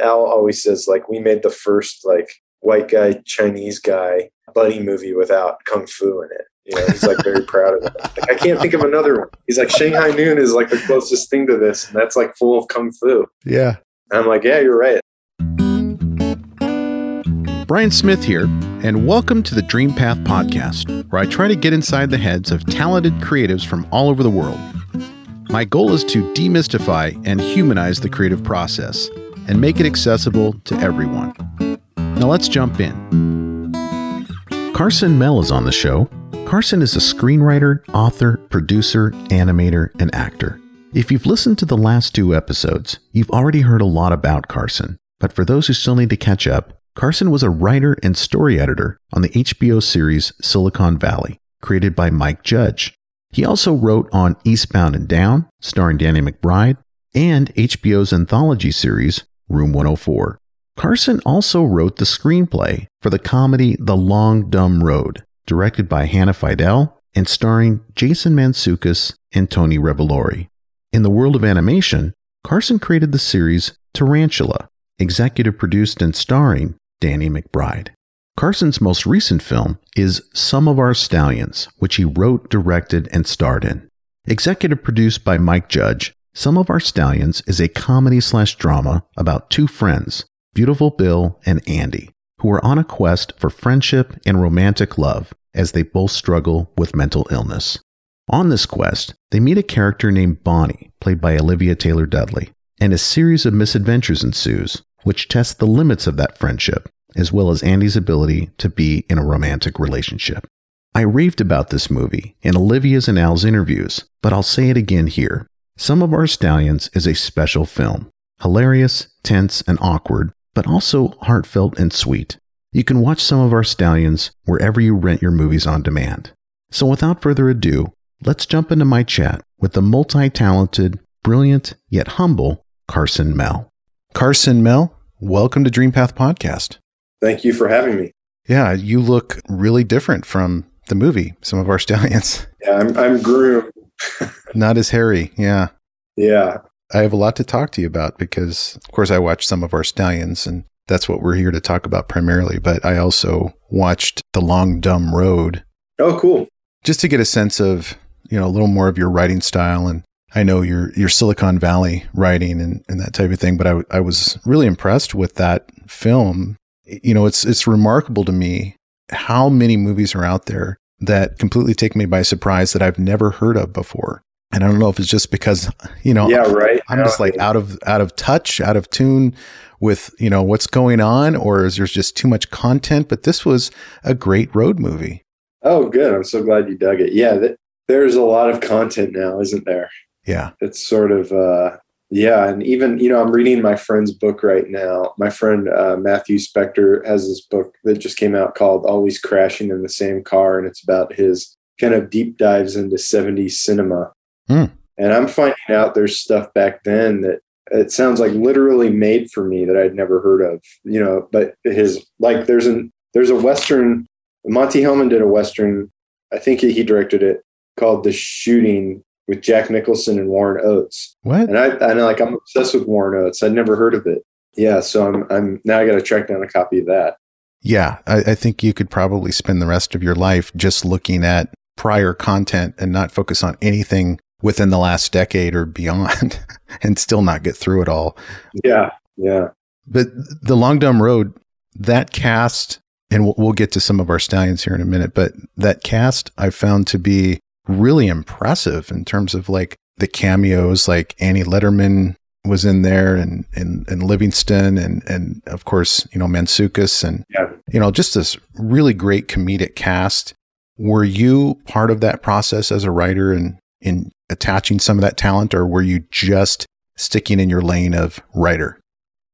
Al always says like we made the first like white guy Chinese guy buddy movie without kung fu in it. You know, he's like very proud of it. Like, I can't think of another one. He's like Shanghai Noon is like the closest thing to this, and that's like full of kung fu. Yeah. And I'm like, yeah, you're right. Brian Smith here, and welcome to the Dream Path Podcast, where I try to get inside the heads of talented creatives from all over the world. My goal is to demystify and humanize the creative process and make it accessible to everyone. Now let's jump in. Carson Mell is on the show. Carson is a screenwriter, author, producer, animator, and actor. If you've listened to the last two episodes, you've already heard a lot about Carson. But for those who still need to catch up, Carson was a writer and story editor on the HBO series Silicon Valley, created by Mike Judge. He also wrote on Eastbound and Down, starring Danny McBride, and HBO's anthology series Room 104. Carson also wrote the screenplay for the comedy The Long Dumb Road, directed by Hannah Fidel and starring Jason Mantzoukas and Tony Revolori. In the world of animation, Carson created the series Tarantula, executive produced and starring Danny McBride. Carson's most recent film is Some of Our Stallions, which he wrote, directed, and starred in. Executive produced by Mike Judge, Some of Our Stallions is a comedy slash drama about two friends, Beautiful Bill and Andy, who are on a quest for friendship and romantic love as they both struggle with mental illness. On this quest, they meet a character named Bonnie, played by Olivia Taylor Dudley, and a series of misadventures ensues, which test the limits of that friendship, as well as Andy's ability to be in a romantic relationship. I raved about this movie in Olivia's and Al's interviews, but I'll say it again here. Some of Our Stallions is a special film. Hilarious, tense, and awkward, but also heartfelt and sweet. You can watch Some of Our Stallions wherever you rent your movies on demand. So without further ado, let's jump into my chat with the multi talented, brilliant, yet humble Carson Mell. Carson Mell, welcome to Dreampath Podcast. Thank you for having me. Yeah, you look really different from the movie, Some of Our Stallions. Yeah, I'm, I'm groomed. Not as hairy. Yeah. Yeah. I have a lot to talk to you about because, of course, I watched Some of Our Stallions, and that's what we're here to talk about primarily. But I also watched The Long Dumb Road. Oh, cool. Just to get a sense of, you know, a little more of your writing style and I know your your Silicon Valley writing and, and that type of thing, but I, I was really impressed with that film. You know, it's it's remarkable to me how many movies are out there that completely take me by surprise that I've never heard of before. And I don't know if it's just because, you know, yeah, right. I'm just like out of out of touch, out of tune with, you know, what's going on, or is there's just too much content? But this was a great road movie. Oh, good. I'm so glad you dug it. Yeah, th- there's a lot of content now, isn't there? Yeah. It's sort of uh yeah, and even you know, I'm reading my friend's book right now. My friend uh, Matthew Specktor has this book that just came out called "Always Crashing in the Same Car," and it's about his kind of deep dives into 70s cinema. Mm. And I'm finding out there's stuff back then that it sounds like literally made for me that I'd never heard of. You know, but his like there's an there's a western. Monte Hellman did a western. I think he, he directed it called "The Shooting." With Jack Nicholson and Warren Oates. What? And I and like I'm obsessed with Warren Oates. I'd never heard of it. Yeah, so I'm I'm now I got to track down a copy of that. Yeah, I, I, think you could probably spend the rest of your life just looking at prior content and not focus on anything within the last decade or beyond, and still not get through it all. Yeah, yeah. But the Long Dumb Road, that cast, and we'll, we'll get to some of our stallions here in a minute. But that cast I found to be really impressive in terms of like the cameos, like Annie Letterman was in there and, and, and Livingston and, and of course, you know, Mantzoukas and, yeah. you know, just this really great comedic cast. Were you part of that process as a writer and in attaching some of that talent or were you just sticking in your lane of writer?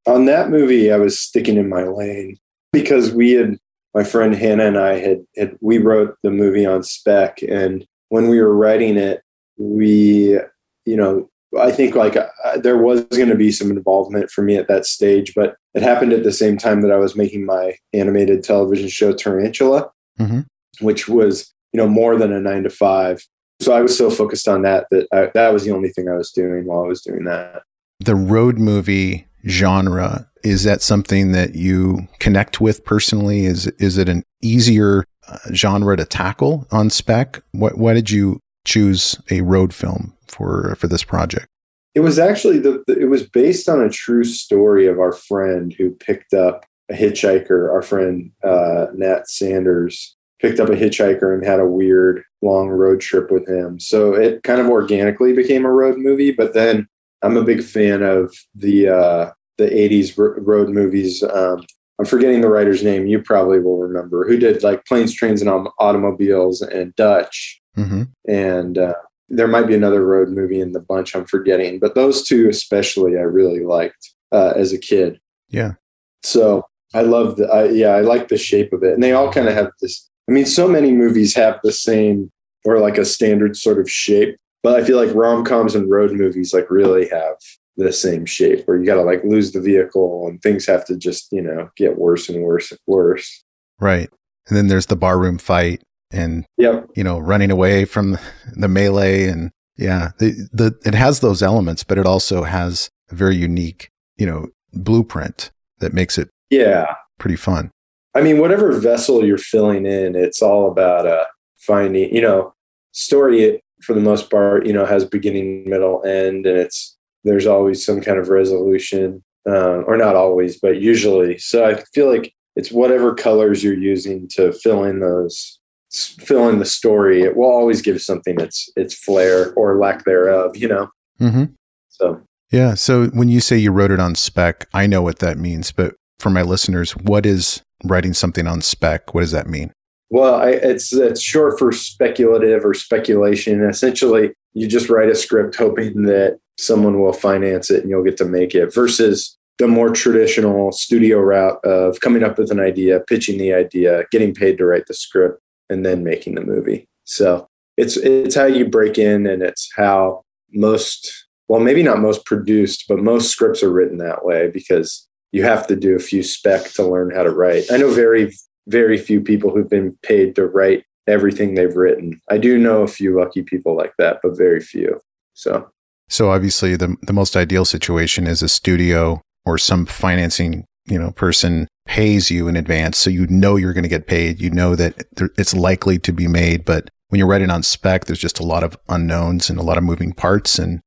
On that movie, I was sticking in my lane because we had, my friend Hannah and I had, had we wrote the movie on spec and when we were writing it, we, you know, I think like uh, there was going to be some involvement for me at that stage, but it happened at the same time that I was making my animated television show Tarantula, mm-hmm. which was, you know, more than a nine to five. So I was so focused on that that I, that was the only thing I was doing while I was doing that. The road movie genre. Is that something that you connect with personally? Is is it an easier genre to tackle on spec? What why did you choose a road film for for this project? It was actually the, it was based on a true story of our friend who picked up a hitchhiker. Our friend uh, Nat Sanders picked up a hitchhiker and had a weird long road trip with him. So it kind of organically became a road movie. But then I'm a big fan of the uh, the '80s r- road movies. Um, I'm forgetting the writer's name. You probably will remember who did like planes, trains, and automobiles and Dutch. Mm-hmm. And uh, there might be another road movie in the bunch I'm forgetting, but those two especially I really liked uh, as a kid. Yeah. So I love the I, yeah I like the shape of it, and they all kind of have this. I mean, so many movies have the same or like a standard sort of shape, but I feel like rom coms and road movies like really have the same shape where you got to like lose the vehicle and things have to just you know get worse and worse and worse. Right, and then there's the barroom fight and yep. you know running away from the melee and yeah the the it has those elements but it also has a very unique you know blueprint that makes it yeah pretty fun i mean whatever vessel you're filling in it's all about uh finding you know story for the most part you know has beginning middle end and it's there's always some kind of resolution uh, or not always but usually so i feel like it's whatever colors you're using to fill in those fill in the story, it will always give something its its flair or lack thereof. You know. Mm-hmm. So yeah. So when you say you wrote it on spec, I know what that means. But for my listeners, what is writing something on spec? What does that mean? Well, I, it's it's short for speculative or speculation. Essentially, you just write a script hoping that someone will finance it and you'll get to make it. Versus the more traditional studio route of coming up with an idea, pitching the idea, getting paid to write the script, and then making the movie. So it's it's how you break in and it's how most well maybe not most produced but most scripts are written that way because you have to do a few spec to learn how to write. I know very very few people who've been paid to write everything they've written. I do know a few lucky people like that, but very few. So so obviously the the most ideal situation is a studio or some financing, you know, person pays you in advance. So you know you're going to get paid. You know that it's likely to be made. But when you're writing on spec, there's just a lot of unknowns and a lot of moving parts. And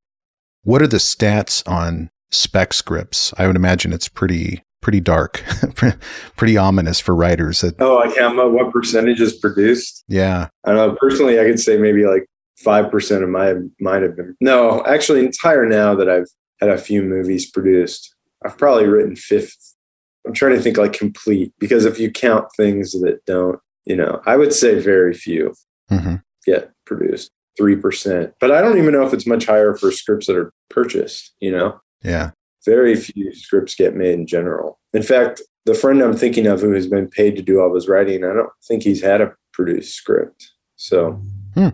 what are the stats on spec scripts? I would imagine it's pretty pretty dark, pretty ominous for writers. That, oh, I can't know what percentage is produced. Yeah, I don't know. Personally, I could say maybe like five percent of my might have been. No, actually, entire now that I've had a few movies produced. I've probably written fifth I'm trying to think like complete because if you count things that don't, you know, I would say very few mm-hmm. get produced, 3%. But I don't even know if it's much higher for scripts that are purchased, you know? Yeah. Very few scripts get made in general. In fact, the friend I'm thinking of who has been paid to do all his writing, I don't think he's had a produced script. So hmm.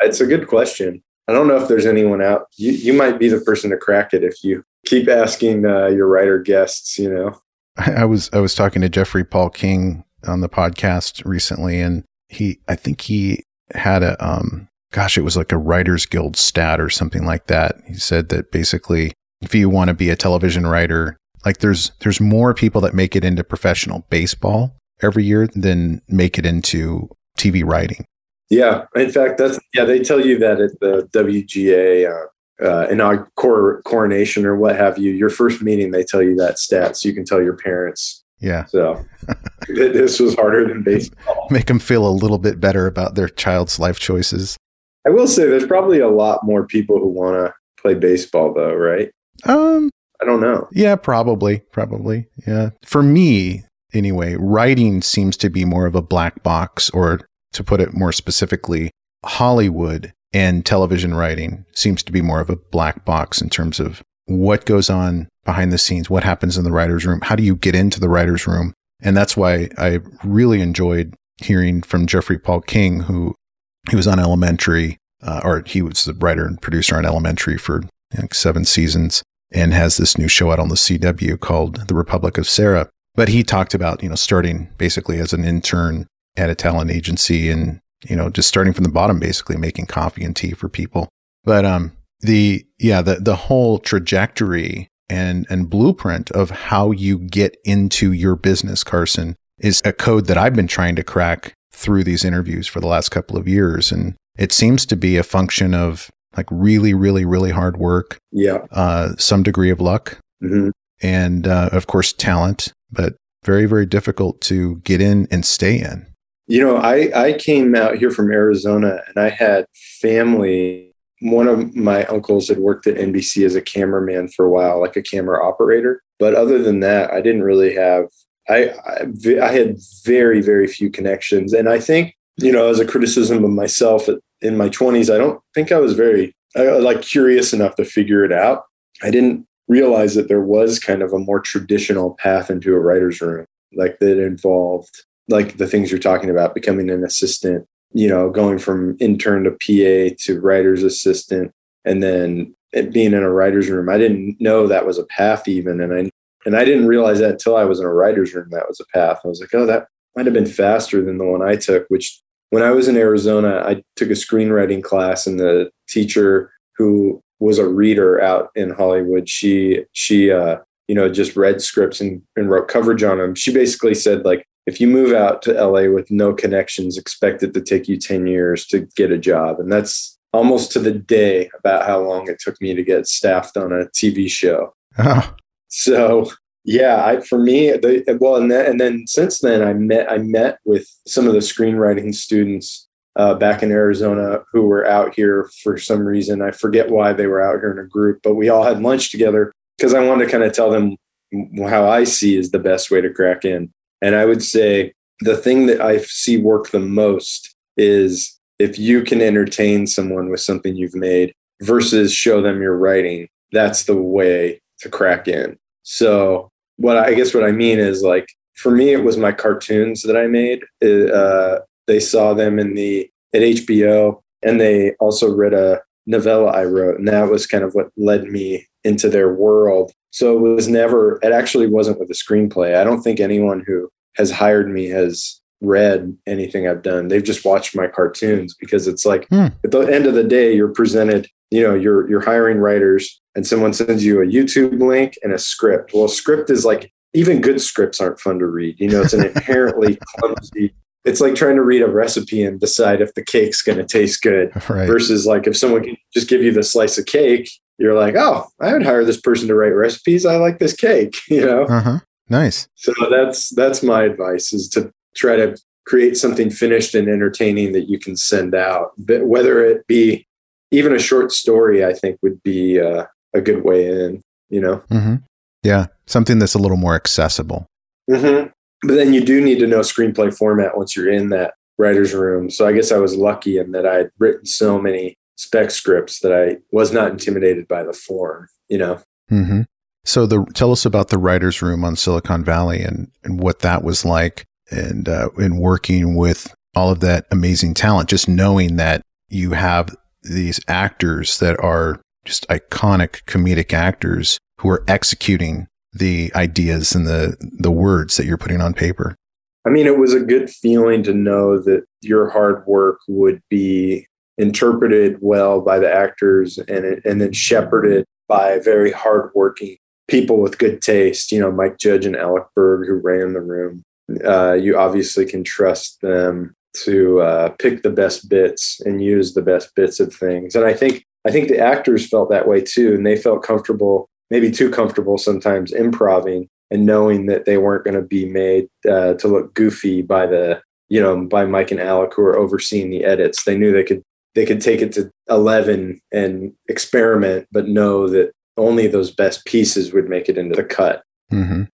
it's a good question. I don't know if there's anyone out. You, you might be the person to crack it if you keep asking uh, your writer guests, you know? I was I was talking to Jeffrey Paul King on the podcast recently, and he I think he had a um gosh it was like a Writers Guild stat or something like that. He said that basically if you want to be a television writer, like there's there's more people that make it into professional baseball every year than make it into TV writing. Yeah, in fact, that's yeah. They tell you that at the WGA uh, uh, in our cor- coronation or what have you, your first meeting, they tell you that stat so you can tell your parents. Yeah. So this was harder than baseball. Make them feel a little bit better about their child's life choices. I will say there's probably a lot more people who want to play baseball though, right? Um, I don't know. Yeah, probably, probably. Yeah. For me, anyway, writing seems to be more of a black box, or to put it more specifically, Hollywood and television writing seems to be more of a black box in terms of what goes on behind the scenes, what happens in the writer's room, how do you get into the writer's room? And that's why I really enjoyed hearing from Jeffrey Paul King, who he was on Elementary, uh, or he was the writer and producer on Elementary for like seven seasons, and has this new show out on the CW called The Republic of Sarah. But he talked about you know starting basically as an intern at a talent agency and you know, just starting from the bottom, basically making coffee and tea for people. But um, the yeah, the the whole trajectory and and blueprint of how you get into your business, Carson, is a code that I've been trying to crack through these interviews for the last couple of years. And it seems to be a function of like really, really, really hard work. Yeah. Uh, some degree of luck. Mm-hmm. And uh, of course, talent, but very, very difficult to get in and stay in. You know, I, I came out here from Arizona and I had family. One of my uncles had worked at NBC as a cameraman for a while, like a camera operator. But other than that, I didn't really have, I, I, I had very, very few connections. And I think, you know, as a criticism of myself in my 20s, I don't think I was very, I, uh, like curious enough to figure it out. I didn't realize that there was kind of a more traditional path into a writer's room, like that involved like the things you're talking about, becoming an assistant, you know, going from intern to PA to writer's assistant, and then being in a writer's room. I didn't know that was a path even, and I and I didn't realize that until I was in a writer's room. That was a path. I was like, oh, that might have been faster than the one I took. Which when I was in Arizona, I took a screenwriting class, and the teacher who was a reader out in Hollywood, she she uh, you know just read scripts and, and wrote coverage on them. She basically said like if you move out to LA with no connections, expect it to take you 10 years to get a job. And that's almost to the day about how long it took me to get staffed on a TV show. So yeah, I, for me, well, and then, and then since then, I met I met with some of the screenwriting students uh, back in Arizona who were out here for some reason. I forget why they were out here in a group, but we all had lunch together because I wanted to kind of tell them how I see is the best way to crack in. And I would say the thing that I see work the most is if you can entertain someone with something you've made versus show them your writing, that's the way to crack in. So, what I guess what I mean is like for me, it was my cartoons that I made. Uh, they saw them in the at HBO, and they also read a novella I wrote, and that was kind of what led me into their world. So it was never, it actually wasn't with a screenplay. I don't think anyone who has hired me has read anything I've done. They've just watched my cartoons because it's like hmm. at the end of the day, you're presented, you know, you're you're hiring writers and someone sends you a YouTube link and a script. Well, script is like even good scripts aren't fun to read. You know, it's an inherently clumsy it's like trying to read a recipe and decide if the cake's going to taste good right. versus like if someone can just give you the slice of cake you're like oh i would hire this person to write recipes i like this cake you know uh-huh. nice so that's that's my advice is to try to create something finished and entertaining that you can send out but whether it be even a short story i think would be uh, a good way in you know mm-hmm. yeah something that's a little more accessible mm-hmm. But then you do need to know screenplay format once you're in that writer's room. So I guess I was lucky in that I had written so many spec scripts that I was not intimidated by the form, you know? Mm-hmm. So the, tell us about the writer's room on Silicon Valley and, and what that was like and uh, in working with all of that amazing talent, just knowing that you have these actors that are just iconic comedic actors who are executing the ideas and the the words that you're putting on paper? I mean, it was a good feeling to know that your hard work would be interpreted well by the actors and and then shepherded by very hardworking people with good taste. You know, Mike Judge and Alec Berg, who ran the room. Uh, you obviously can trust them to uh, pick the best bits and use the best bits of things. And I think I think the actors felt that way too, and they felt comfortable maybe too comfortable sometimes improving and knowing that they weren't going to be made uh, to look goofy by the you know by Mike and Alec who are overseeing the edits. They knew they could they could take it to 11 and experiment, but know that only those best pieces would make it into the cut. Mm-hmm.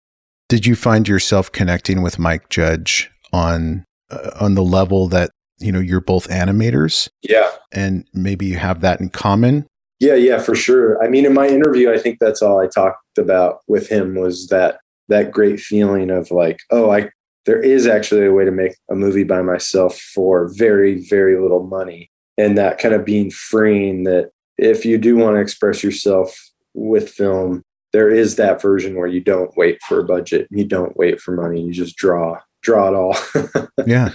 Did you find yourself connecting with Mike Judge on uh, on the level that you know you're both animators? Yeah, and maybe you have that in common. Yeah, yeah, for sure. I mean, in my interview, I think that's all I talked about with him was that that great feeling of like, oh, I there is actually a way to make a movie by myself for very, very little money. And that kind of being freeing that if you do want to express yourself with film, there is that version where you don't wait for a budget, you don't wait for money, you just draw, draw it all. yeah.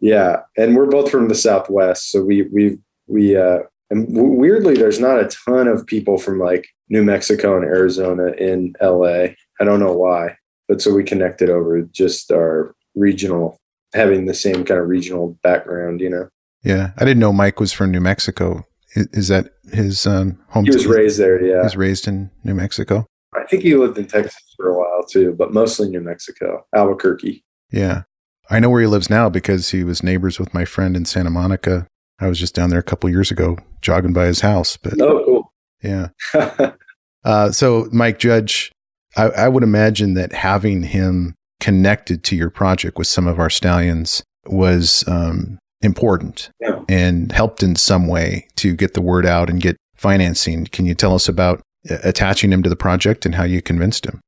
Yeah. And we're both from the Southwest. So we we we uh And w- weirdly, there's not a ton of people from like New Mexico and Arizona in LA. I don't know why, but so we connected over just our regional, having the same kind of regional background, you know. Yeah, I didn't know Mike was from New Mexico. Is, is that his um, home? He was raised there. Yeah, he was raised in New Mexico. I think he lived in Texas for a while too, but mostly New Mexico, Albuquerque. Yeah, I know where he lives now because he was neighbors with my friend in Santa Monica. I was just down there a couple years ago, jogging by his house. But oh, cool. Yeah. uh, so, Mike Judge, I, I would imagine that having him connected to your project with some of our stallions was um, important yeah. and helped in some way to get the word out and get financing. Can you tell us about uh, attaching him to the project and how you convinced him?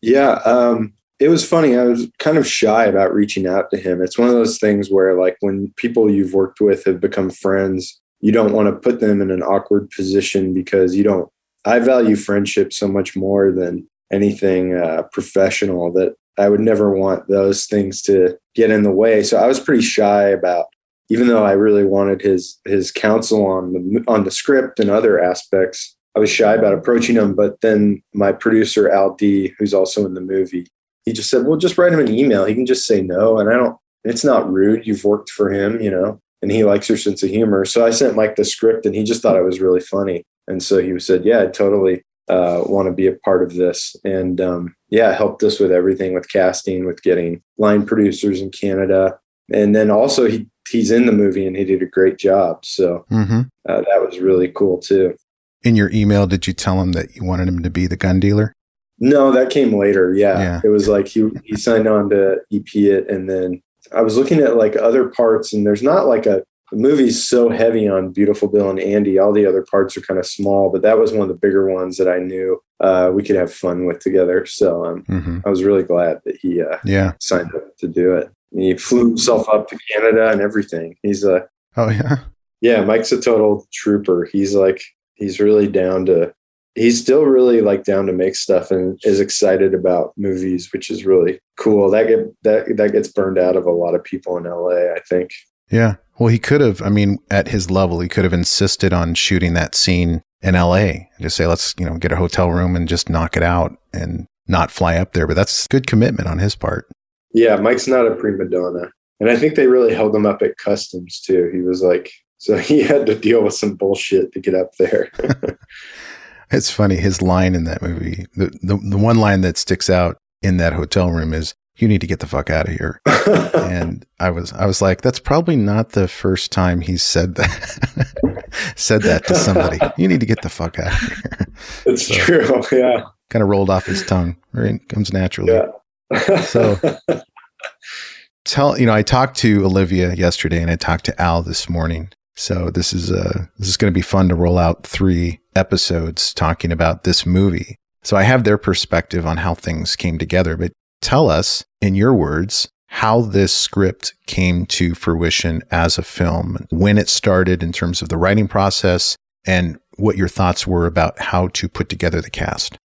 Yeah, um, it was funny. I was kind of shy about reaching out to him. It's one of those things where, like, when people you've worked with have become friends, you don't want to put them in an awkward position because you don't. I value friendship so much more than anything uh, professional that I would never want those things to get in the way. So I was pretty shy about, even though I really wanted his his counsel on the on the script and other aspects. I was shy about approaching him, but then my producer Al D, who's also in the movie, he just said, "Well, just write him an email. He can just say no." And I don't. It's not rude. You've worked for him, you know, and he likes your sense of humor. So I sent Mike the script, and he just thought it was really funny. And so he said, "Yeah, I totally uh, want to be a part of this." And um, yeah, helped us with everything, with casting, with getting line producers in Canada, and then also he he's in the movie and he did a great job. So mm-hmm. uh, that was really cool too. In your email, did you tell him that you wanted him to be the gun dealer? No, that came later. Yeah. Yeah. It was like he he signed on to EP it and then I was looking at like other parts and there's not like a the movie's so heavy on Beautiful Bill and Andy. All the other parts are kind of small, but that was one of the bigger ones that I knew uh, we could have fun with together. So um, Mm-hmm. I was really glad that he uh, Yeah. signed up to do it. And he flew himself up to Canada and everything. He's a Oh, yeah. yeah, Mike's a total trooper. He's like he's really down to he's still really like down to make stuff and is excited about movies, which is really cool. That get that that gets burned out of a lot of people in LA, I think. Yeah. Well, he could have, I mean, at his level, he could have insisted on shooting that scene in LA and just say, let's, you know, get a hotel room and just knock it out and not fly up there. But that's good commitment on his part. Yeah, Mike's not a prima donna. And I think they really held him up at customs too. He was like so he had to deal with some bullshit to get up there. It's funny. His line in that movie, the, the, the one line that sticks out in that hotel room is, you need to get the fuck out of here. and I was, I was like, that's probably not the first time he said that, said that to somebody. You need to get the fuck out of here. It's So- true. Yeah. kind of rolled off his tongue. It comes naturally. Yeah. So- tell you know i talked to olivia yesterday and i talked to al this morning so this is uh this is going to be fun to roll out three episodes talking about this movie. So i have their perspective on how things came together but tell us in your words how this script came to fruition as a film when it started in terms of the writing process and what your thoughts were about how to put together the cast.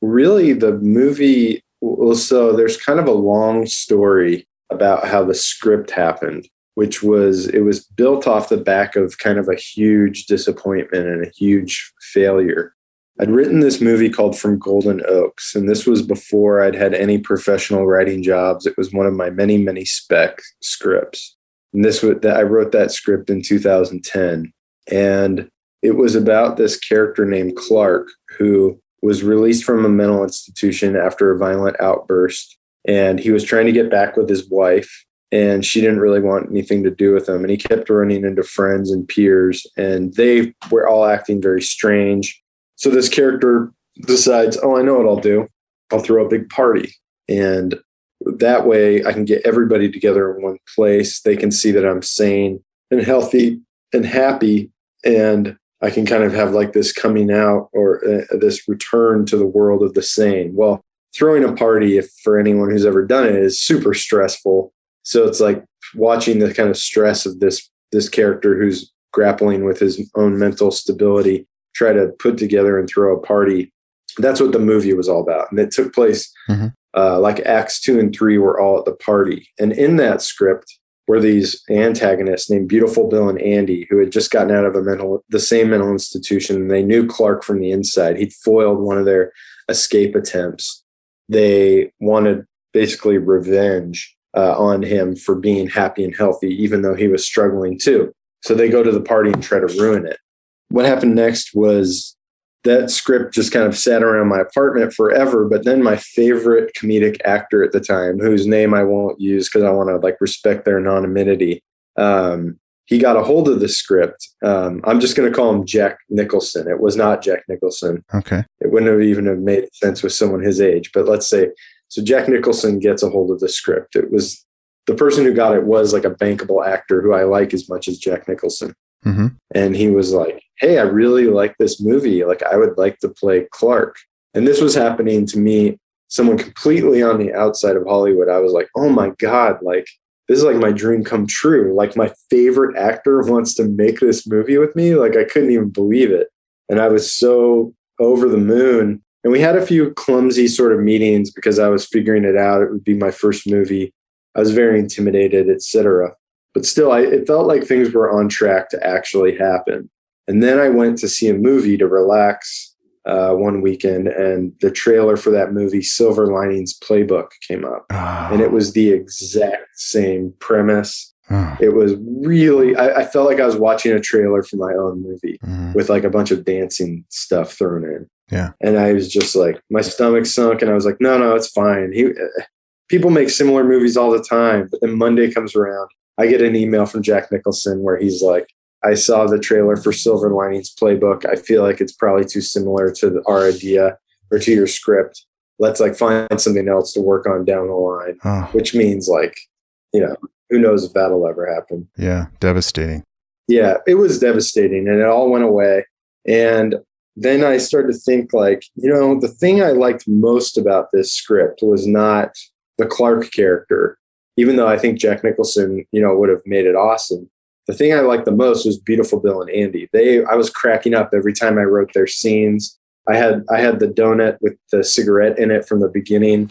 Really the movie well so there's kind of a long story about how the script happened which was it was built off the back of kind of a huge disappointment and a huge failure. I'd written this movie called from golden oaks and this was before i'd had any professional writing jobs. It was one of my many many spec scripts. And this was i wrote that script in 2010 and it was about this character named clark who was released from a mental institution after a violent outburst. And he was trying to get back with his wife and she didn't really want anything to do with him and he kept running into friends and peers and they were all acting very strange. So this character decides oh i know what i'll do. I'll throw a big party. And that way i can get everybody together in one place. They can see that i'm sane and healthy and happy and i can kind of have like this coming out or uh, this return to the world of the sane. Well throwing a party if for anyone who's ever done it is super stressful so it's like watching the kind of stress of this this character who's grappling with his own mental stability try to put together and throw a party that's what the movie was all about and it took place Mhm. uh, like acts two and three were all at the party and in that script were these antagonists named Beautiful Bill and Andy, who had just gotten out of a mental, the same mental institution. And they knew Clark from the inside. He'd foiled one of their escape attempts. They wanted basically revenge uh, on him for being happy and healthy, even though he was struggling too. So they go to the party and try to ruin it. What happened next was that script just kind of sat around my apartment forever. But then my favorite comedic actor at the time, whose name I won't use because I want to like respect their anonymity, um, he got a hold of the script. Um, I'm just going to call him Jack Nicholson. It was not Jack Nicholson. Okay. It wouldn't have even have made sense with someone his age. But let's say so. Jack Nicholson gets a hold of the script. It was the person who got it was like a bankable actor who I like as much as Jack Nicholson. Mm-hmm. And he was like, Hey, I really like this movie. Like, I would like to play Clark. And this was happening to me, someone completely on the outside of Hollywood. I was like, Oh my God, like, this is like my dream come true. Like, my favorite actor wants to make this movie with me. Like, I couldn't even believe it. And I was so over the moon. And we had a few clumsy sort of meetings because I was figuring it out. It would be my first movie. I was very intimidated, etc but still I, it felt like things were on track to actually happen and then i went to see a movie to relax uh, one weekend and the trailer for that movie silver linings playbook came up Oh. and it was the exact same premise Oh. it was really I, I felt like i was watching a trailer for my own movie Mhm. with like a bunch of dancing stuff thrown in Yeah. and i was just like my stomach sunk and i was like no no it's fine he people make similar movies all the time but then monday comes around I get an email from Jack Nicholson where he's like, I saw the trailer for Silver Linings Playbook. I feel like it's probably too similar to the, our idea or to your script. Let's like find something else to work on down the line, Oh, which means like, you know, who knows if that'll ever happen. yeah. Devastating. Yeah, it was devastating and it all went away. And then I started to think like, you know, the thing I liked most about this script was not the Clark character even though I think Jack Nicholson, you know, would have made it awesome. The thing I liked the most was Beautiful Bill and Andy. They, I was cracking up every time I wrote their scenes. I had, I had the donut with the cigarette in it from the beginning,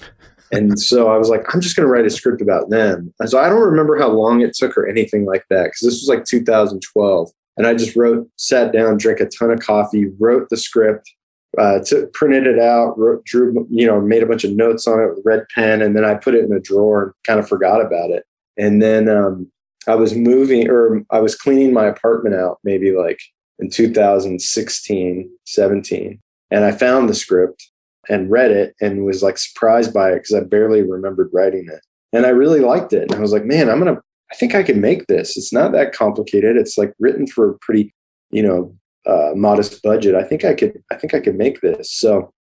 and so I was like, I'm just going to write a script about them. And so I don't remember how long it took or anything like that because this was like 2012, and I just wrote, sat down, drank a ton of coffee, wrote the script, uh, to, printed it out, wrote, drew, you know, made a bunch of notes on it with red pen, and then I put it in a drawer and kind of forgot about it. And then um, I was moving, or I was cleaning my apartment out, maybe like in 2016, 17, and I found the script and read it and was like surprised by it because I barely remembered writing it, and I really liked it. And I was like, man, I'm gonna, I think I can make this. It's not that complicated. It's like written for a pretty, you know, uh, modest budget. I think I could I think I could make this. So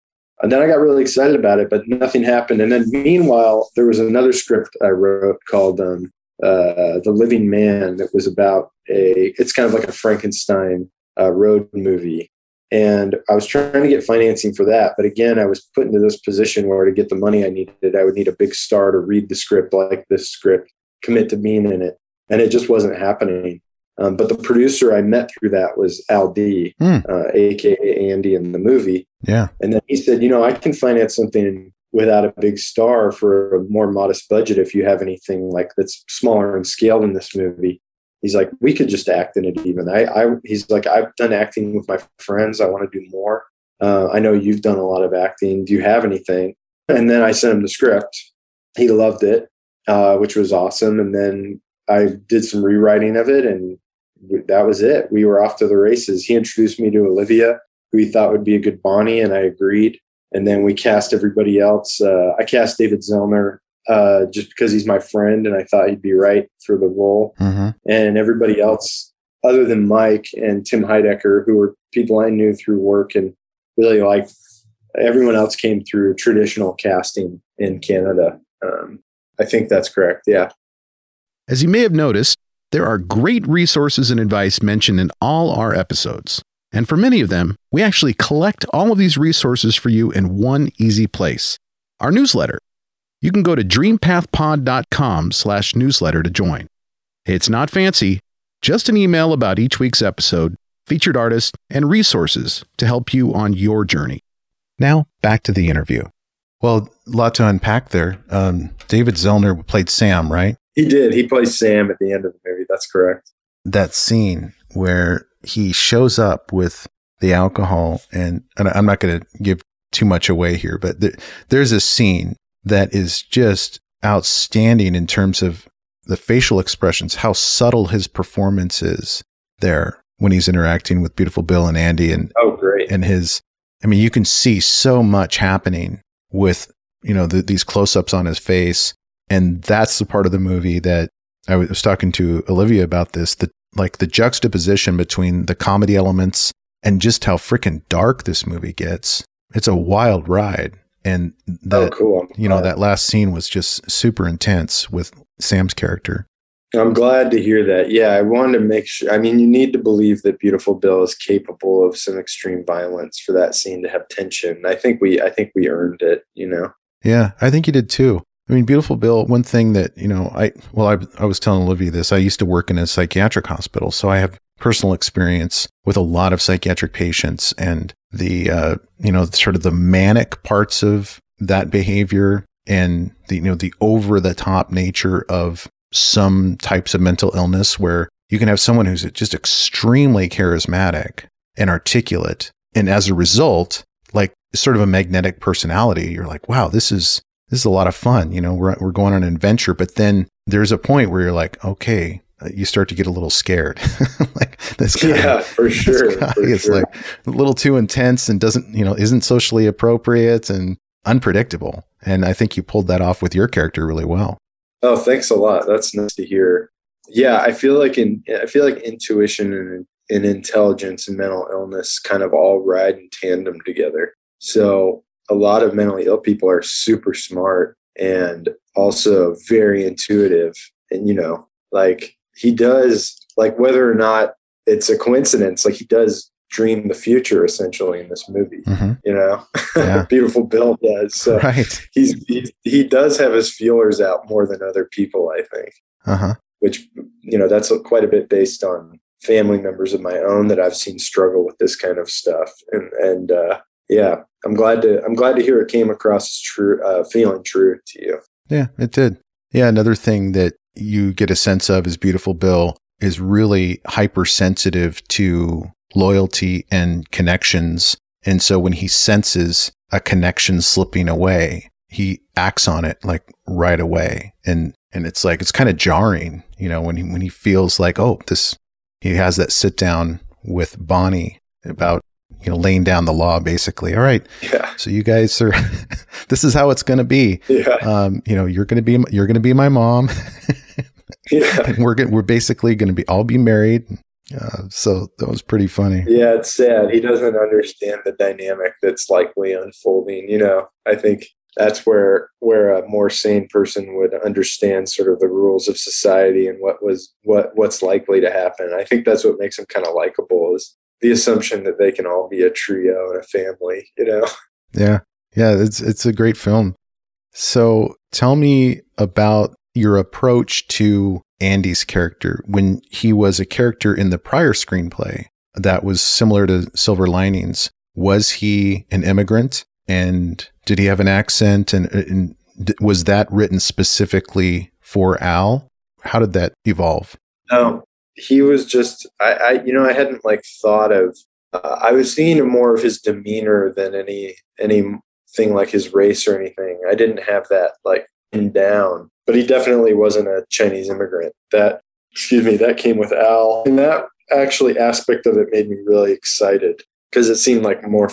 and then I got really excited about it, but nothing happened. And then meanwhile, there was another script I wrote called um, uh, "The Living Man" that was about a. It's kind of like a Frankenstein uh, road movie, and I was trying to get financing for that. But again, I was put into this position where to get the money I needed, I would need a big star to read the script like this script, commit to being in it, and it just wasn't happening. Um, but the producer I met through that was Al D, Hmm. uh, aka Andy in the movie. Yeah. And then he said, you know, I can finance something without a big star for a more modest budget if you have anything like that's smaller in scale than this movie. He's like, we could just act in it even. I, I he's like, I've done acting with my friends. I want to do more. Uh, I know you've done a lot of acting. Do you have anything? And then I sent him the script. He loved it, uh, which was awesome. And then I did some rewriting of it, and w- that was it. We were off to the races. He introduced me to Olivia, who he thought would be a good Bonnie, and I agreed. And then we cast everybody else. Uh, I cast David Zellner uh, just because he's my friend, and I thought he'd be right for the role. Mm-hmm. And everybody else, other than Mike and Tim Heidecker, who were people I knew through work and really liked, everyone else came through traditional casting in Canada. Um, I think that's correct. Yeah. As you may have noticed, there are great resources and advice mentioned in all our episodes. And for many of them, we actually collect all of these resources for you in one easy place our newsletter. You can go to dreampathpod.com slash newsletter to join. It's not fancy, just an email about each week's episode, featured artists, and resources to help you on your journey. Now, back to the interview. Well, a lot to unpack there. Um, David Zellner played Sam, right? He did. He plays Sam at the end of the movie. That's correct. That scene where he shows up with the alcohol, and, and I'm not going to give too much away here, but there, there's a scene that is just outstanding in terms of the facial expressions, how subtle his performance is there when he's interacting with beautiful Bill and Andy and oh great and his I mean you can see so much happening with you know the, these close-ups on his face. And that's the part of the movie that I was talking to Olivia about this the like the juxtaposition between the comedy elements and just how freaking dark this movie gets. It's a wild ride. And oh, that oh, cool. you know that last scene was just super intense with Sam's character I'm glad to hear that. Yeah, I wanted to make sure. I mean, you need to believe that Beautiful Bill is capable of some extreme violence for that scene to have tension. I think we, I think we earned it. You know. Yeah, I think you did too. I mean, Beautiful Bill. One thing that you know, I well, I, I was telling Olivia this. I used to work in a psychiatric hospital, so I have personal experience with a lot of psychiatric patients and the uh, you know sort of the manic parts of that behavior and the you know the over the top nature of some types of mental illness where you can have someone who's just extremely charismatic and articulate. And as a result, like sort of a magnetic personality, you're like, wow, this is, this is a lot of fun. You know, we're, we're going on an adventure, but then there's a point where you're like, okay, uh, you start to get a little scared. like this guy, yeah, for sure. Is sure. like a little too intense and doesn't, you know, isn't socially appropriate and unpredictable. And I think you pulled that off with your character really well. Oh, thanks a lot. That's nice to hear. Yeah, I feel like in I feel like intuition and, and intelligence and mental illness kind of all ride in tandem together. So a lot of mentally ill people are super smart and also very intuitive. And you know, like he does like whether or not it's a coincidence, like he does dream the future essentially in this movie. Mhm. You know, Yeah. beautiful Bill does. So Right. he's he, he does have his feelers out more than other people i think Uh huh. which you know that's quite a bit based on family members of my own that i've seen struggle with this kind of stuff and and uh yeah i'm glad to i'm glad to hear it came across as true uh feeling true to you Yeah, it did. Yeah, another thing that you get a sense of is Beautiful Bill is really hypersensitive to loyalty and connections. And so when he senses a connection slipping away, he acts on it like right away. And and it's like it's kind of jarring, you know, when he when he feels like, oh, this he has that sit down with Bonnie about you know laying down the law basically. All right, yeah so you guys are this is how it's going to be yeah um, you know, you're going to be you're going to be my mom, yeah and we're going we're basically going to be all be married. Uh, so that was pretty funny. yeah it's sad. He doesn't understand the dynamic that's likely unfolding you know? I think that's where where a more sane person would understand sort of the rules of society and what was what what's likely to happen. I think that's what makes him kind of likable is the assumption that they can all be a trio and a family you know? Yeah, yeah, it's it's a great film. So tell me about your approach to Andy's character when he was a character in the prior screenplay that was similar to Silver Linings. Was he an immigrant, and did he have an accent, and, and was that written specifically for Al? How did that evolve? no he was just i, I you know i hadn't like thought of uh, i was thinking more of his demeanor than any anything like his race or anything i didn't have that like down but he definitely wasn't a chinese immigrant that excuse me that came with al and that actually aspect of it made me really excited because it seemed like more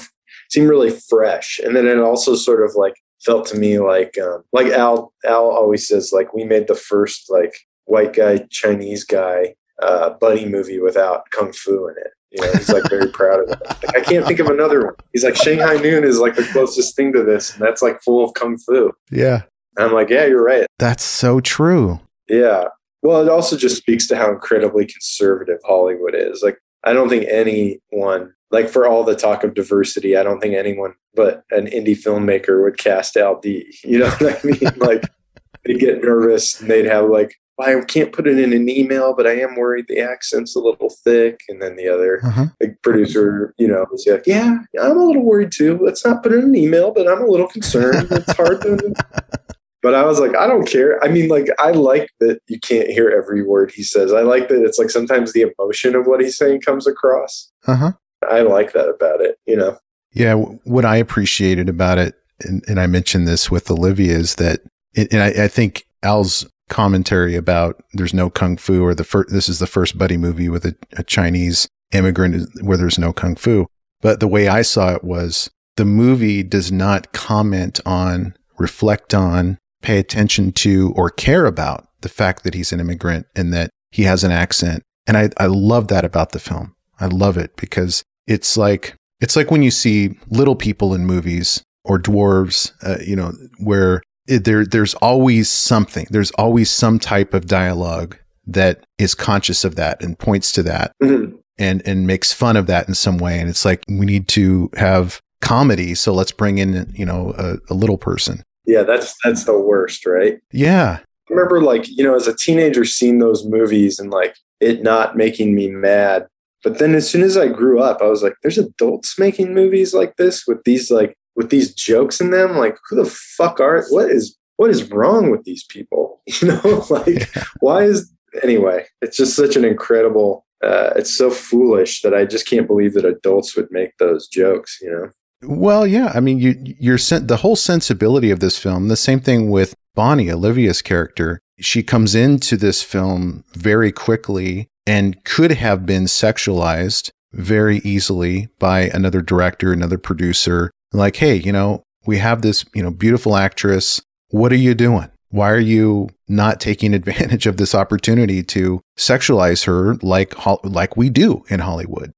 seemed really fresh and then it also sort of like felt to me like um, like al al always says like we made the first like white guy chinese guy uh, buddy movie without kung fu in it. You know, he's like very proud of it. Like, I can't think of another one. He's like Shanghai Noon is like the closest thing to this, and that's like full of kung fu. Yeah, And I'm like, yeah, you're right. that's so true. Yeah. Well, it also just speaks to how incredibly conservative Hollywood is. Like, I don't think anyone, like for all the talk of diversity, I don't think anyone but an indie filmmaker would cast Al D. You know what I mean? like, they'd get nervous and they'd have like, I can't put it in an email, but I am worried the accent's a little thick. And then the other Uh-huh. the producer, you know, was like, yeah, I'm a little worried too. Let's not put it in an email, but I'm a little concerned. It's hard to. But I was like, I don't care. I mean, like, I like that you can't hear every word he says. I like that it's like sometimes the emotion of what he's saying comes across. Uh huh. I like that about it, you know? Yeah. What I appreciated about it, and, and I mentioned this with Olivia, is that, and I, I think Al's commentary about there's no kung fu or the first, this is the first buddy movie with a, a Chinese immigrant where there's no kung fu. But the way I saw it was the movie does not comment on, reflect on, pay attention to, or care about the fact that he's an immigrant and that he has an accent. And I, I love that about the film. I love it because it's like it's like when you see little people in movies or dwarves, uh, you know, where it, there there's always something. There's always some type of dialogue that is conscious of that and points to that Mhm. and and makes fun of that in some way. And it's like we need to have comedy, so let's bring in you know a, a little person. Yeah, that's that's the worst, right? Yeah, I remember like, you know, as a teenager seeing those movies and like it not making me mad. But then as soon as I grew up, I was like, there's adults making movies like this with these like with these jokes in them. Like, who the fuck are what is what is wrong with these people? You know, like why is anyway, it's just such an incredible uh, it's so foolish that I just can't believe that adults would make those jokes, you know? Well, yeah. I mean, you, you're sen- the whole sensibility of this film. The same thing with Bonnie, Olivia's character. She comes into this film very quickly and could have been sexualized very easily by another director, another producer. Like, hey, you know, we have this, you know, beautiful actress. What are you doing? Why are you not taking advantage of this opportunity to sexualize her like like we do in Hollywood?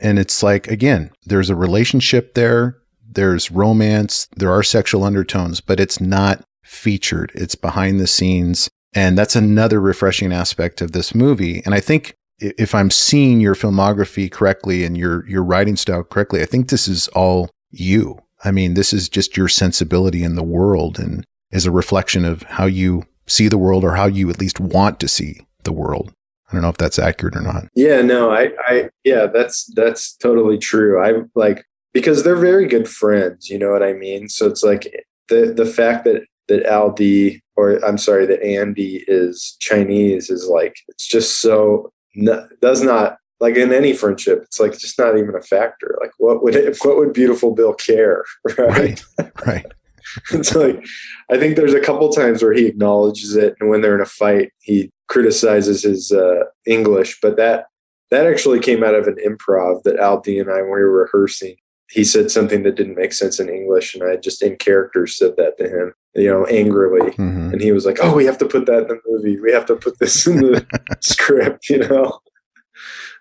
And it's like, again, there's a relationship there, there's romance, there are sexual undertones, but it's not featured. It's behind the scenes. And that's another refreshing aspect of this movie. And I think if I'm seeing your filmography correctly and your your writing style correctly, I think this is all you. I mean, this is just your sensibility in the world and is a reflection of how you see the world or how you at least want to see the world. I don't know if that's accurate or not. Yeah, no, I, I, yeah, that's that's totally true. I like because they're very good friends. You know what I mean? So it's like the the fact that that Aldi or I'm sorry that Andy is Chinese is like it's just so no, does not like in any friendship. It's like just not even a factor. Like what would it, what would beautiful Bill care? Right? Right. Right. it's like I think there's a couple times where he acknowledges it, and when they're in a fight, he criticizes his uh, English. But that that actually came out of an improv that Aldi and I, were rehearsing, he said something that didn't make sense in English, and I just in character said that to him, you know, angrily, hmm and he was like, "Oh, we have to put that in the movie. We have to put this in the script," you know.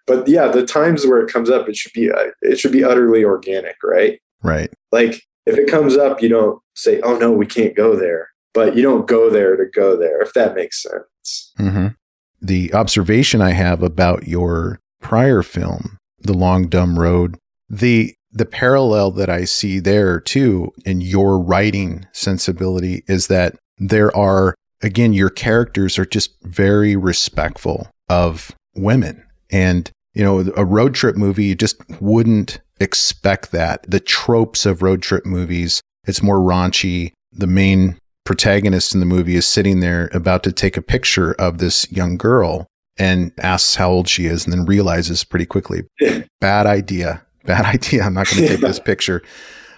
But yeah, the times where it comes up, it should be uh, it should be utterly organic, right? Right. like if it comes up you don't say oh no we can't go there but you don't go there to go there if that makes sense hmm The observation I have about your prior film, The Long Dumb Road, the the parallel that I see there too in your writing sensibility is that there are again your characters are just very respectful of women. And you know a road trip movie you just wouldn't expect that. The tropes of road trip movies it's more raunchy. The main protagonist in the movie is sitting there about to take a picture of this young girl and asks how old she is and then realizes pretty quickly bad idea bad idea. I'm not going to take this picture.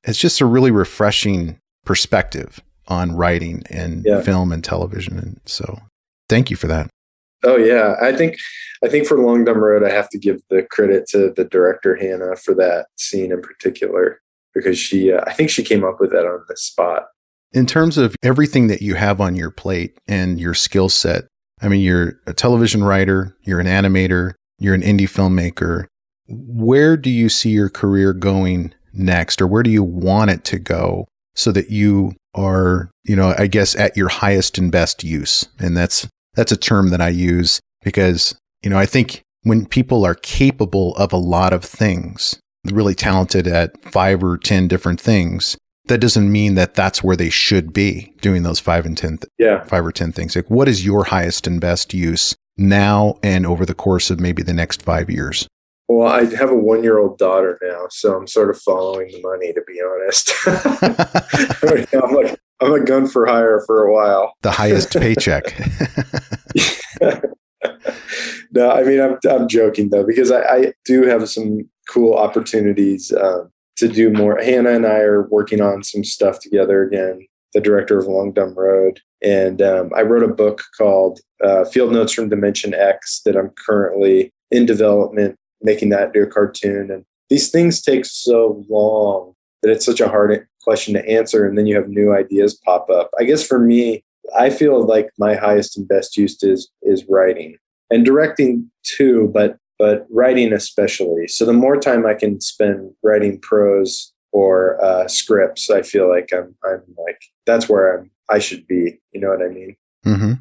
It's just a really refreshing perspective on writing and Yeah. film and television. And so thank you for that. Oh yeah. I think i think for long dumb road i have to give the credit to the director hannah for that scene in particular because she uh, i think she came up with that on the spot in terms of everything that you have on your plate and your skill set i mean you're a television writer you're an animator you're an indie filmmaker. Where do you see your career going next or where do you want it to go so that you are you know i guess at your highest and best use? And that's that's a term that i use because you know i think when people are capable of a lot of things really talented at five or ten different things that doesn't mean that that's where they should be doing those five and ten th- yeah five or ten things like what is your highest and best use now and over the course of maybe the next five years well i have a one year old daughter now so i'm sort of following the money to be honest right now, I'm like I'm a gun for hire for a while. The highest paycheck. no, I mean I'm I'm joking though because I, I do have some cool opportunities um, to do more. Hannah and I are working on some stuff together again. The director of Long Dumb Road, and um, I wrote a book called uh, Field Notes from Dimension X that I'm currently in development, making that into a cartoon. And these things take so long that it's such a hard question to answer, and then you have new ideas pop up. I guess for me, I feel like my highest and best use is is writing and directing too, but but writing especially. So the more time I can spend writing prose or uh, scripts, I feel like I'm I'm like that's where I'm I should be. You know what I mean? Mm-hmm.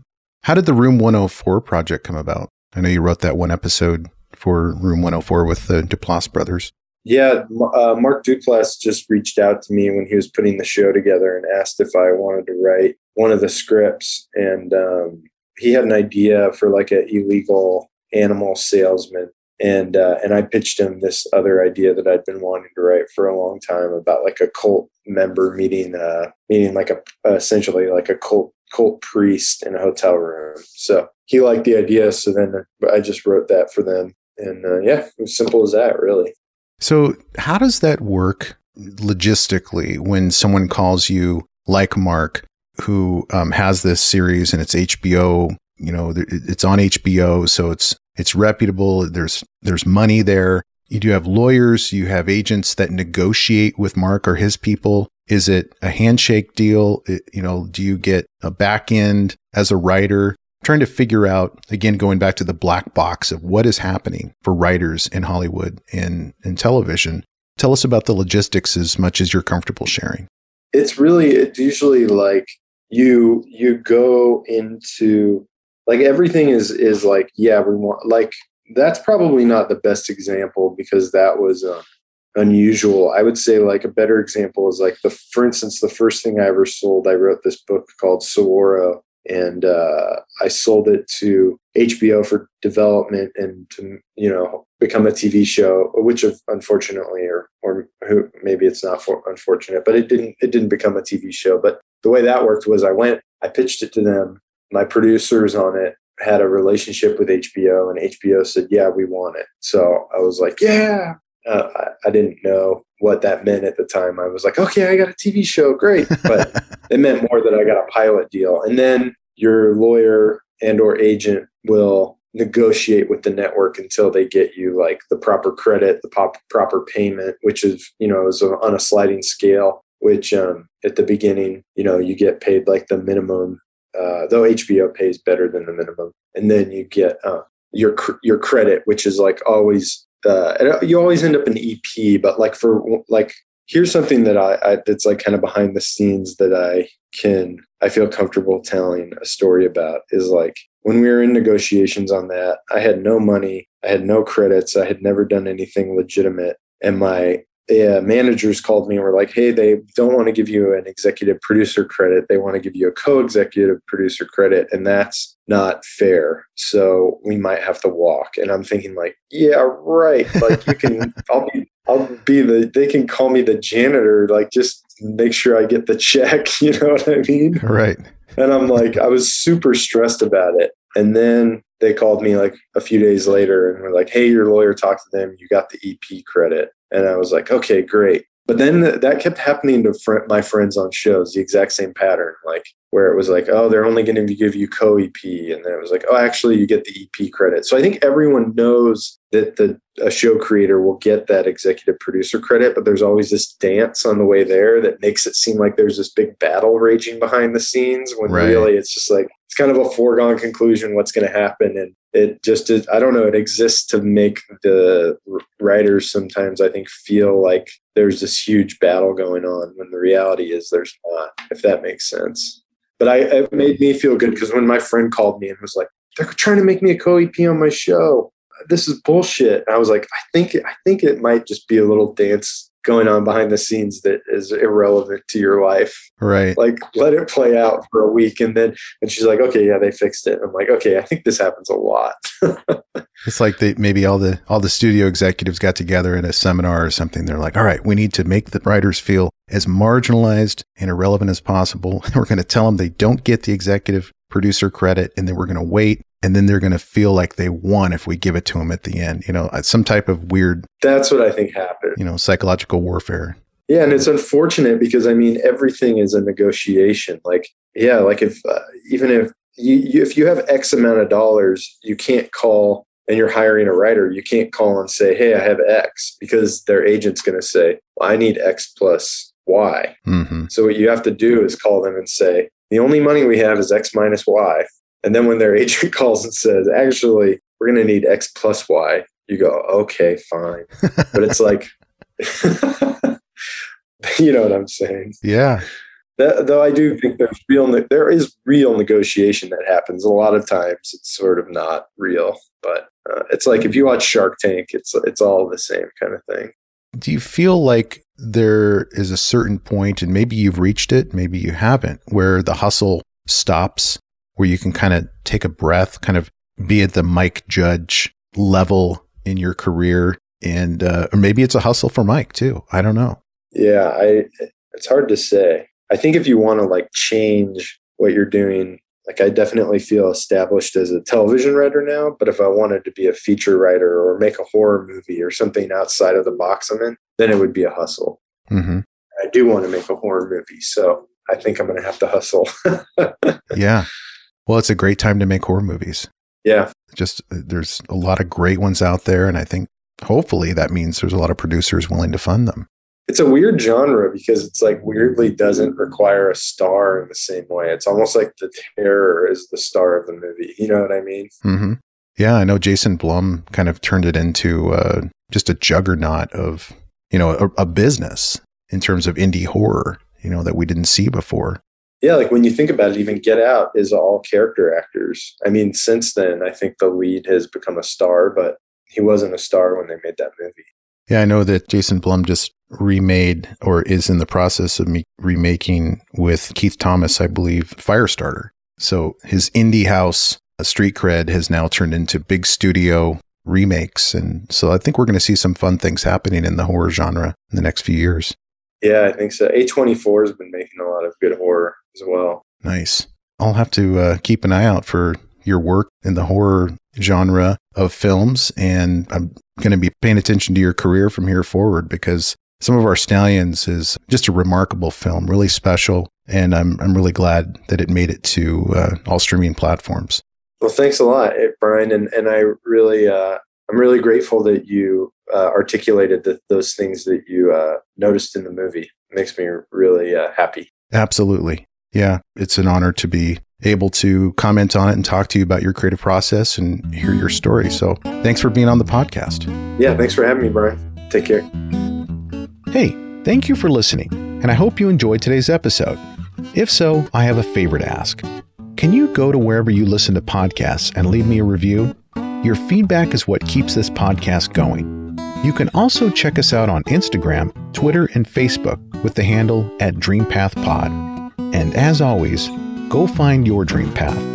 How did the Room 104 project come about? I know you wrote that one episode for Room 104 with the Duplass brothers. Yeah, uh, Mark Duplass just reached out to me when he was putting the show together and asked if I wanted to write one of the scripts. And um, he had an idea for like an illegal animal salesman. And uh, and I pitched him this other idea that I'd been wanting to write for a long time about like a cult member meeting uh, meeting like a essentially like a cult cult priest in a hotel room. So he liked the idea. So then I just wrote that for them. And uh, yeah, it was simple as that, really. So, how does that work logistically when someone calls you, like Mark, who um, has this series and it's HBO? You know, it's on HBO, so it's it's reputable. There's there's money there. You do have lawyers. You have agents that negotiate with Mark or his people. Is it a handshake deal? You know, do you get a back end as a writer? trying to figure out again going back to the black box of what is happening for writers in Hollywood and in television. Tell us about the logistics as much as you're comfortable sharing. It's really it's usually like you you go into like everything is is like yeah we want like that's probably not the best example because that was um, unusual. I would say like a better example is like the for instance the first thing I ever sold I wrote this book called Saguaro and uh, I sold it to HBO for development and to you know become a TV show, which unfortunately, or or who, maybe it's not for, unfortunate, but it didn't it didn't become a TV show. But the way that worked was I went, I pitched it to them. My producers on it had a relationship with HBO, and HBO said, "Yeah, we want it." So I was like, "Yeah." Uh, I, I didn't know what that meant at the time. I was like, okay, I got a TV show, great. But it meant more that I got a pilot deal. And then your lawyer and or agent will negotiate with the network until they get you like the proper credit, the pop, proper payment, which is, you know, is on a sliding scale, which um, at the beginning, you know, you get paid like the minimum, uh, though HBO pays better than the minimum. And then you get uh, your, your credit, which is like always uh, you always end up in EP, but like for like here's something that I, I that's like kind of behind the scenes that I can I feel comfortable telling a story about is like when we were in negotiations on that, I had no money, I had no credits, I had never done anything legitimate, and my uh, managers called me and were like, "Hey, they don't want to give you an executive producer credit; they want to give you a co-executive producer credit, and that's not fair. So we might have to walk." And I'm thinking, like, "Yeah, right. Like you can, I'll be, I'll be the. They can call me the janitor. Like, just make sure I get the check. You know what I mean? Right." And I'm like, I was super stressed about it. And then they called me like a few days later and were like, "Hey, your lawyer talked to them. You got the EP credit." And I was like, okay, great. But then that kept happening to fr- my friends on shows, the exact same pattern, like where it was like, oh, they're only going to give you co EP. And then it was like, oh, actually, you get the EP credit. So I think everyone knows that the a show creator will get that executive producer credit, but there's always this dance on the way there that makes it seem like there's this big battle raging behind the scenes when right. really it's just like it's kind of a foregone conclusion what's going to happen. And it just is, i don't know it exists to make the writers sometimes i think feel like there's this huge battle going on when the reality is there's not if that makes sense. But I, it made me feel good because when my friend called me and was like they're trying to make me a co-ep on my show this is bullshit and i was like i think i think it might just be a little dance going on behind the scenes that is irrelevant to your life. Right. Like let it play out for a week and then and she's like, okay, yeah, they fixed it. I'm like, okay, I think this happens a lot. it's like they maybe all the all the studio executives got together in a seminar or something. They're like, all right, we need to make the writers feel as marginalized and irrelevant as possible. We're going to tell them they don't get the executive producer credit and then we're going to wait and then they're going to feel like they won if we give it to them at the end. You know, uh, some type of weird. That's what I think happened. You know, psychological warfare. Yeah, and it's unfortunate because I mean everything is a negotiation. Like, yeah, like if uh, even if you, you if you have X amount of dollars, you can't call and you're hiring a writer, you can't call and say, "Hey, I have X," because their agent's going to say, "Well, I need X plus Y." Mm-hmm. So what you have to do is call them and say, "The only money we have is X minus Y." And then when their agent calls and says, actually, we're going to need X plus Y, you go, okay, fine. but it's like, you know what I'm saying? Yeah. That, though I do think there's real, there is real negotiation that happens. A lot of times it's sort of not real, but uh, it's like if you watch Shark Tank, it's it's all the same kind of thing. Do you feel like there is a certain point, and maybe you've reached it, maybe you haven't, where the hustle stops where you can kind of take a breath, kind of be at the Mike Judge level in your career, and uh, or maybe it's a hustle for Mike too. I don't know. Yeah, I it's hard to say. I think if you want to like change what you're doing, like I definitely feel established as a television writer now. But if I wanted to be a feature writer or make a horror movie or something outside of the box I'm in, then it would be a hustle. Mm-hmm. I do want to make a horror movie, so I think I'm going to have to hustle. yeah. Well, it's a great time to make horror movies. Yeah. Just uh, there's a lot of great ones out there. And I think hopefully that means there's a lot of producers willing to fund them. It's a weird genre because it's like weirdly doesn't require a star in the same way. It's almost like the terror is the star of the movie. You know what I mean? Mm-hmm. Yeah, I know Jason Blum kind of turned it into uh, just a juggernaut of, you know, a, a business in terms of indie horror, you know, that we didn't see before yeah, like when you think about it, even Get Out is all character actors. I mean, since then, I think the lead has become a star, but he wasn't a star when they made that movie. Yeah, I know that Jason Blum just remade or is in the process of remaking with Keith Thomas, I believe, Firestarter. So his indie house uh, street cred has now turned into big studio remakes. And so I think we're going to see some fun things happening in the horror genre in the next few years. Yeah, I think so. A24 has been making a lot of good horror as well. Nice. I'll have to uh, keep an eye out for your work in the horror genre of films. And I'm going to be paying attention to your career from here forward because some of our stallions is just a remarkable film, really special. And I'm, I'm really glad that it made it to uh, all streaming platforms. Well, thanks a lot, eh, Brian. And, and I really, uh, I'm really grateful that you uh, articulated the, those things that you uh, noticed in the movie. It makes me really uh, happy. Absolutely. Yeah, it's an honor to be able to comment on it and talk to you about your creative process and hear your story. So thanks for being on the podcast. Yeah, thanks for having me, Brian. Take care. Hey, thank you for listening, and I hope you enjoyed today's episode. If so, I have a favor to ask. Can you go to wherever you listen to podcasts and leave me a review? Your feedback is what keeps this podcast going. You can also check us out on Instagram, Twitter, and Facebook with the handle at DreamPathPod. And as always, go find your dream path.